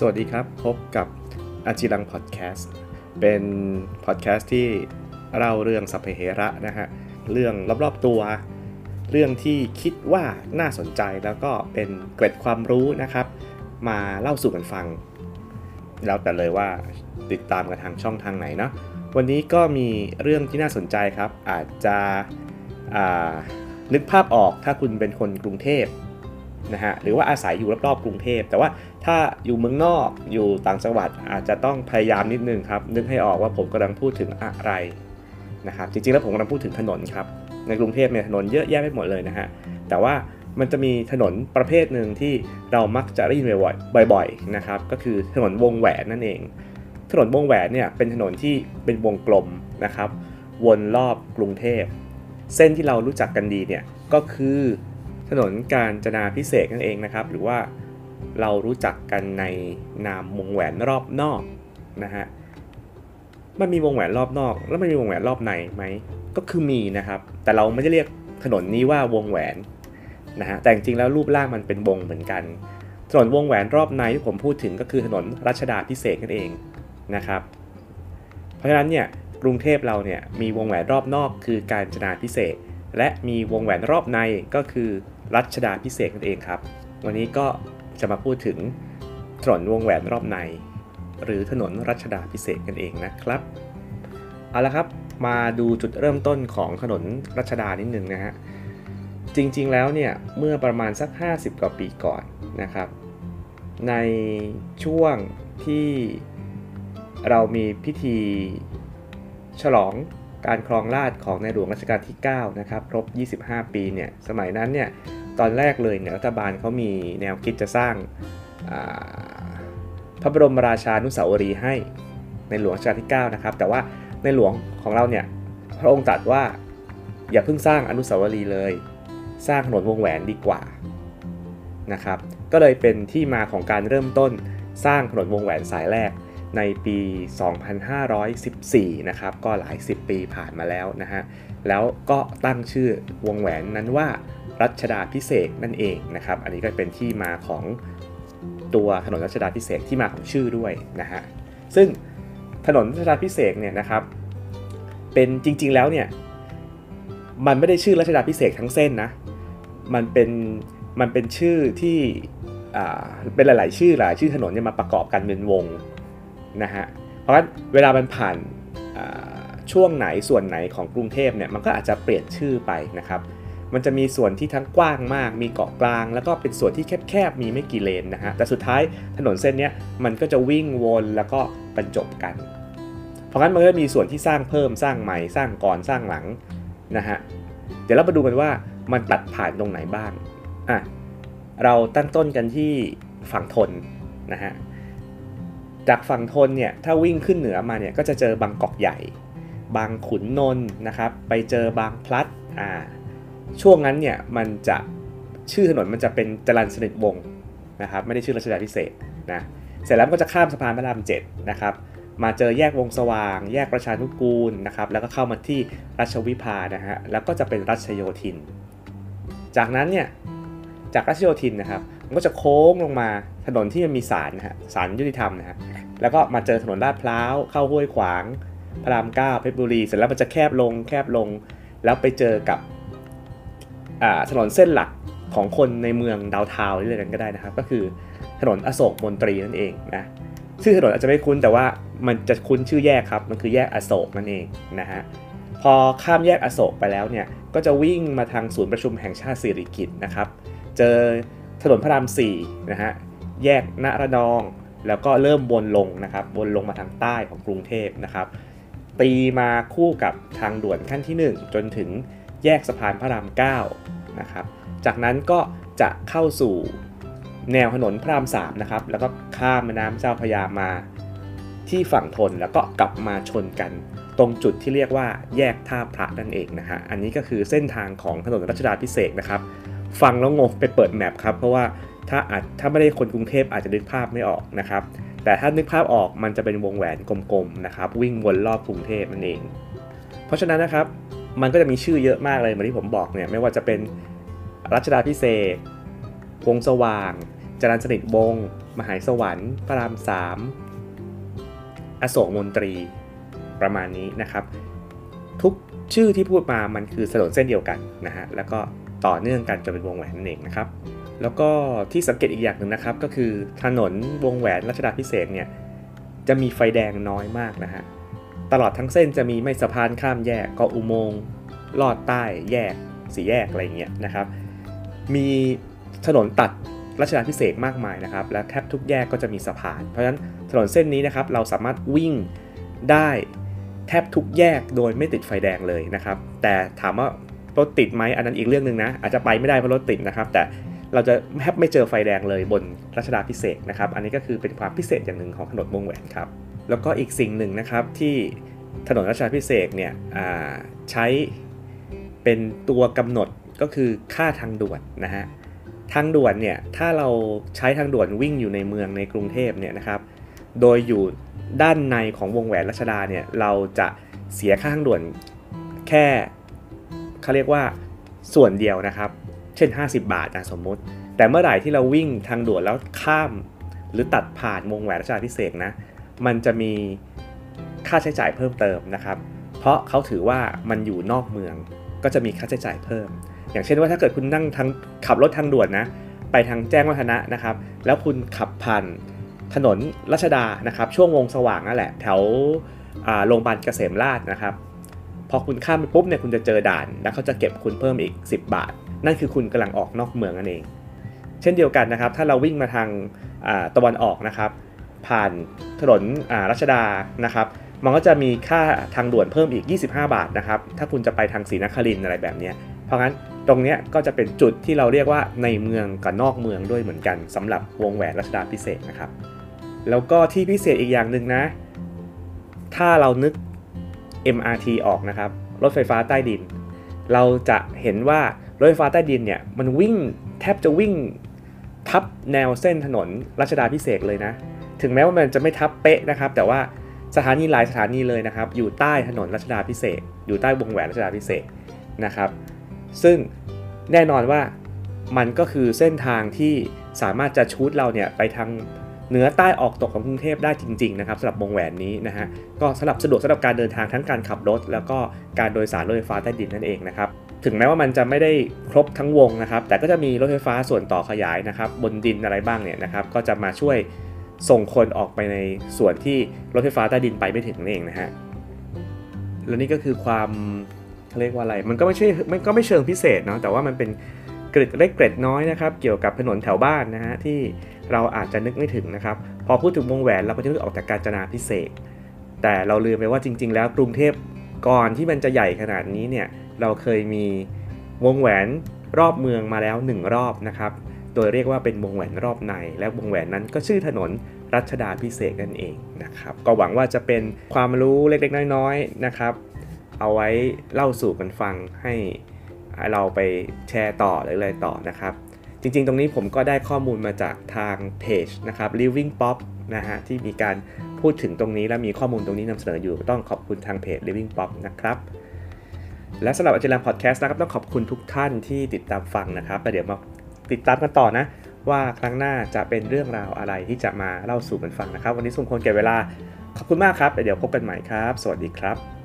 สวัสดีครับ พบกับอาจิรังพอดแคสต์เป็นพอดแคสต์ที่เล่าเรื่องสัพเพเหระนะฮะ เรื่องรอบๆตัว เรื่องที่คิดว่าน่าสนใจแล้วก็เป็นเกร็ดความรู้นะครับ มาเล่าสู่กันฟัง แล้วแต่เลยว่าติดตามกันทางช่องทางไหนเนาะวันนี้ก็มีเรื่องที่น่าสนใจครับ อาจจะนึกภาพออกถ้าคุณเป็นคนกรุงเทพ นะฮะหรือว่าอาศัยอยู่รอบๆกรุงเทพ แต่ว่าถ้าอยู่เมืองนอกอยู่ต่างจังหวัดอาจจะต้องพยายามนิดนึงครับนึกให้ออกว่าผมกำลังพูดถึงอะไรนะครับจริงๆแล้วผมกำลังพูดถึงถนนครับในกรุงเทพเนี่ยถนนเยอะแยะไปหมดเลยนะฮะแต่ว่ามันจะมีถนนประเภทหนึ่งที่เรามักจะได้ยินบ่อยๆนะครับก็คือถนนวงแหวนนั่นเอง ถนนวงแหวนเนี่ยเป็นถนนที่เป็นวงกลมนะครับวนรอบกรุงเทพ เส้นที่เรารู้จักกันดีเนี่ยก็คือ ถนนการจนาพิเศษนั่นเองนะครับ หรือว่าเรารู้จักกันในนามวงแหวนรอบนอกนะฮะมันมีวงแหวนรอบนอก แล้วมันมีวงแหวนรอบในไหมก็คือมีนะครับ แต่เราไม่ได้เรียกถนนนี้ว่าวงแหวนนะฮะแต่จริงๆแล้วรูปร่างมันเป็นวงเหมือนกัน ถนนวงแหวนรอบในที่ผมพูดถึงก็คือถนนรัชดาพิเศษนั่นเองนะครับ เพราะฉะนั้นเนี่ยกรุงเทพเราเนี่ยมีวงแหวนรอบนอก คือการจนาพิเศษ และมีวงแหวนรอบในก็คือ รัชดาพิเศษนั่นเองครับ วันนี้ก็จะมาพูดถึงถนนวงแหวนรอบใน หรือถนนรัชดาพิเศษกันเองนะครับ เอาละครับมาดูจุดเริ่มต้นของถนนรัชดานิดนึงนะฮะ จริงๆแล้วเนี่ย เมื่อประมาณสัก 50 กว่าปีก่อนนะครับ ในช่วงที่เรามีพิธีฉลอง การครองราชของในหลวงรัชกาลที่9นะครับครบ 25 ปีเนี่ยสมัยนั้นเนี่ยตอนแรกเลยเนี่ยรัฐบาลเขามีแนวคิดจะสร้างพระบรมราชานุสาวรีย์ให้ในหลวงรัชกาลที่9นะครับแต่ว่าในหลวงของเราเนี่ยพระองค์ตรัสว่าอย่าเพิ่งสร้างอนุสาวรีย์เลย สร้างถนนวงแหวนดีกว่านะครับก็เลยเป็นที่มาของการเริ่มต้นสร้างถนนวงแหวนสายแรก ในปี 2514 นะครับ ก็หลาย 10 ปีผ่านมาแล้วนะฮะ แล้วก็ตั้งชื่อวงแหวนนั้นว่ารัชดาพิเศษนั่นเองนะครับ อันนี้ก็เป็นที่มาของตัวถนนรัชดาพิเศษที่มาของชื่อด้วยนะฮะ ซึ่งถนนรัชดาพิเศษเนี่ยนะครับ เป็นจริงๆแล้วเนี่ย มันไม่ได้ชื่อรัชดาพิเศษทั้งเส้นนะ มันเป็นมันเป็นชื่อที่เป็นหลาย ๆ ชื่อหลายชื่อถนนเนี่ยมาประกอบกันเป็นวง นะฮะ เพราะฉะนั้นเวลามันผ่านช่วงไหนส่วนไหนของกรุงเทพเนี่ยมันก็อาจจะเปลี่ยนชื่อไปนะครับ มันจะมีส่วนที่ทั้งกว้างมาก มีเกาะกลาง แล้วก็เป็นส่วนที่แคบๆ มีไม่กี่เลนนะฮะ แต่สุดท้ายถนนเส้นนี้มันก็จะวิ่งวนแล้วก็บรรจบกัน เพราะงั้นมันก็มีส่วนที่สร้างเพิ่มสร้างใหม่สร้างก่อนสร้างหลังนะฮะ เดี๋ยวเรามาดูกันว่ามันตัดผ่านตรงไหนบ้าง อะ เราตั้งต้นกันที่ฝั่งทนนะฮะ จากฝั่งทนเนี่ยถ้าวิ่งขึ้นเหนือมาเนี่ยก็จะเจอบางกอกใหญ่ บางขุนนนนะครับ ไปเจอบางพลัดอ่าช่วงนั้นเนี่ยมันจะชื่อถนนมันจะเป็นจรันสนิทวงนะครับไม่ได้ชื่อรัชดาพิเศษนะเสร็จแล้วก็จะข้ามสะพานพระรามเจ็ดนะครับมาเจอแยกวงสว่าง แยกประชานุกูลนะครับแล้วก็เข้ามาที่รัชวิภานะฮะแล้วก็จะเป็นรัชโยธิน จากนั้นเนี่ย จากรัชโยธินนะครับ มันก็จะโค้งลงมาถนนที่มันมีศาลนะฮะศาลยุติธรรมนะฮะแล้วก็มาเจอถนนลาดพร้าวเข้าห้วยขวาง พระรามเก้าเพชรบุรีเสร็จแล้วมันจะแคบลงแคบลง แล้วไปเจอกับถนนเส้นหลักของคนในเมืองดาวทาวนี่เลยกันก็ได้นะครับ ก็คือถนนอโศกมนตรีนั่นเองนะชื่อถนนอาจจะไม่คุ้นแต่ว่ามันจะคุ้นชื่อแยกครับ มันคือแยกอโศกนั่นเองนะฮะพอข้ามแยกอโศกไปแล้วเนี่ยก็จะวิ่งมาทางศูนย์ประชุมแห่งชาติสิริกิตนะครับ เจอถนนพระราม4นะฮะแยกณระนองแล้วก็เริ่มวนลงนะครับวนลงมาทางใต้ของกรุงเทพนะครับตีมาคู่กับทางด่วนขั้นที่ 1 จนถึงแยกสะพานพระราม9นะครับจากนั้นก็จะเข้าสู่แนวถนนพระราม3นะครับแล้วก็ข้ามแม่น้ำเจ้าพระยามาที่ฝั่งทนแล้วก็กลับมาชนกัน ตรงจุดที่เรียกว่าแยกท่าพระนั่นเองนะฮะอันนี้ก็คือเส้นทางของถนนรัชดาพิเศษนะครับ ฟังแล้วงงไปเปิดแมปครับเพราะว่าถ้าอาจถ้าไม่ได้คนกรุงเทพอาจจะนึกภาพไม่ออกนะครับ แต่ถ้านึกภาพออกมันจะเป็นวงแหวนกลมๆนะครับวิ่งวนรอบกรุงเทพนั่นเอง เพราะฉะนั้นนะครับมันก็จะมีชื่อเยอะมากเลยเหมือนที่ผมบอกเนี่ยไม่ว่าจะเป็นรัชดาพิเศษวงสว่างจรัญสนิทวง มหาสวรรค์พระรามสามอโศกมนตรีประมาณนี้นะครับ ทุกชื่อที่พูดมามันคือถนนเส้นเดียวกันนะฮะแล้วก็ ต่อเนื่องกันจนเป็นวงแหวนนั่นเองนะครับ แล้วก็ที่สังเกตอีกอย่างหนึ่งนะครับ ก็คือถนนวงแหวนรัชดาพิเศษเนี่ยจะมีไฟแดงน้อยมากนะฮะตลอดทั้งเส้นจะมีไม่สะพานข้ามแยกก็อุโมงค์ลอดใต้แยกสีแยกอะไรเงี้ยนะครับ มีถนนตัดรัชดาพิเศษมากมายนะครับ และแทบทุกแยกก็จะมีสะพาน เพราะฉะนั้นถนนเส้นนี้นะครับเราสามารถวิ่งได้แทบทุกแยกโดยไม่ติดไฟแดงเลยนะครับ แต่ถามว่า รถติดไหมอันนั้นอีกเรื่องหนึ่งนะ อาจจะไปไม่ได้เพราะรถติดนะครับ แต่เราจะแทบไม่เจอไฟแดงเลยบนรัชดาพิเศษนะครับ อันนี้ก็คือเป็นความพิเศษอย่างหนึ่งของถนนวงแหวนครับ แล้วก็อีกสิ่งหนึ่งนะครับที่ถนนรัชดาพิเศษเนี่ยใช้เป็นตัวกำหนดก็คือค่าทางด่วนนะฮะทางด่วนเนี่ยถ้าเราใช้ทางด่วนวิ่งอยู่ในเมืองในกรุงเทพเนี่ยนะครับ โดยอยู่ด้านในของวงแหวนรัชดาเนี่ยเราจะเสียค่าทางด่วนแค่ เขาเรียกว่าส่วนเดียวนะครับ เช่น 50 บาทนะสมมติ แต่เมื่อไหร่ที่เราวิ่งทางด่วนแล้วข้ามหรือตัดผ่านวงแหวนรัชาพิเศษนะ มันจะมีค่าใช้จ่ายเพิ่มเติมนะครับ เพราะเขาถือว่ามันอยู่นอกเมือง ก็จะมีค่าใช้จ่ายเพิ่ม อย่างเช่นว่าถ้าเกิดคุณนั่งทางขับรถทางด่วนนะ ไปทางแจ้งวัฒนะนะครับ แล้วคุณขับผ่านถนนรัชดานะครับ ช่วงวงสว่างนั่นแหละ แถวโรงพยาบาลเกษมราชนะครับ พอคุณข้ามไปปุ๊บเนี่ยคุณจะเจอด่าน แล้วเขาจะเก็บคุณเพิ่มอีก 10 บาท นั่นคือคุณกำลังออกนอกเมืองนั่นเอง เช่นเดียวกันนะครับ ถ้าเราวิ่งมาทางตะวันออกนะครับ ผ่านถนนรัชดานะครับมันก็จะมีค่าทางด่วนเพิ่มอีก 25 บาทนะครับ ถ้าคุณจะไปทางศรีนครินอะไรแบบนี้ เพราะงั้นตรงนี้ก็จะเป็นจุดที่เราเรียกว่าในเมืองกับนอกเมืองด้วยเหมือนกันสำหรับวงแหวนรัชดาพิเศษนะครับ แล้วก็ที่พิเศษอีกอย่างหนึ่งนะ ถ้าเรานึก MRT ออกนะครับ รถไฟฟ้าใต้ดิน เราจะเห็นว่ารถไฟฟ้าใต้ดินเนี่ยมันวิ่งแทบจะวิ่งทับแนวเส้นถนนรัชดาพิเศษเลยนะ ถึงแม้ว่ามันจะไม่ทับเป๊ะนะครับ แต่ว่าสถานีหลายสถานีเลยนะครับ อยู่ใต้ถนนรัชดาพิเศษ อยู่ใต้วงแหวนรัชดาพิเศษนะครับ ซึ่งแน่นอนว่ามันก็คือเส้นทางที่สามารถจะชูดเราเนี่ยไปทาง เหนือใต้ออกตกของกรุงเทพได้จริงๆนะครับสำหรับวงแหวนนี้นะฮะก็สำหรับสะดวกสำหรับการเดินทางทั้งการขับรถ แล้วก็การโดยสารรถไฟฟ้าใต้ดินนั่นเองนะครับถึงแม้ว่ามันจะไม่ได้ครบทั้งวงนะครับ แต่ก็จะมีรถไฟฟ้าส่วนต่อขยายนะครับ บนดินอะไรบ้างเนี่ยนะครับ ก็จะมาช่วยส่งคนออกไปในส่วนที่รถไฟฟ้าใต้ดินไปไม่ถึงนั่นเองนะฮะแล้วนี่ก็คือความเรียกว่าอะไร มันก็ไม่ใช่มันก็ไม่เชิงพิเศษเนาะแต่ว่ามันเป็นเกร็ดเล็กเกร็ดน้อยนะครับ เกี่ยวกับถนนแถวบ้านนะฮะที่ เราอาจจะนึกไม่ถึงนะครับ พอพูดถึงวงแหวนเราก็จะนึกออกแต่การจนาพิเศษ แต่เราลืมไปว่าจริง ๆ แล้วกรุงเทพก่อนที่มันจะใหญ่ขนาดนี้เนี่ยเราเคยมีวงแหวนรอบเมืองมาแล้ว 1 รอบนะครับ โดยเรียกว่าเป็นวงแหวนรอบใน และวงแหวนนั้นก็ชื่อถนนรัชดาพิเศษนั่นเองนะครับ ก็หวังว่าจะเป็นความรู้เล็กๆ น้อยๆนะครับ เอาไว้เล่าสู่กันฟังให้เราไปแชร์ต่อหรืออะไรต่อนะครับ จริงๆ ตรงนี้ผมก็ได้ข้อมูลมาจากทางเพจนะครับ Living Pop นะฮะที่มีการพูดถึงตรงนี้และมีข้อมูลตรงนี้นำเสนออยู่ต้องขอบคุณทางเพจ Living Pop นะครับและสำหรับอาจารย์พอดแคสต์นะครับต้องขอบคุณทุกท่านที่ติดตามฟังนะครับแล้วเดี๋ยวมาติดตามกันต่อนะ ว่าครั้งหน้าจะเป็นเรื่องราวอะไรที่จะมาเล่าสู่กันฟังนะครับ วันนี้สมควรแก่เวลาขอบคุณมากครับเดี๋ยวพบกันใหม่ครับ สวัสดีครับ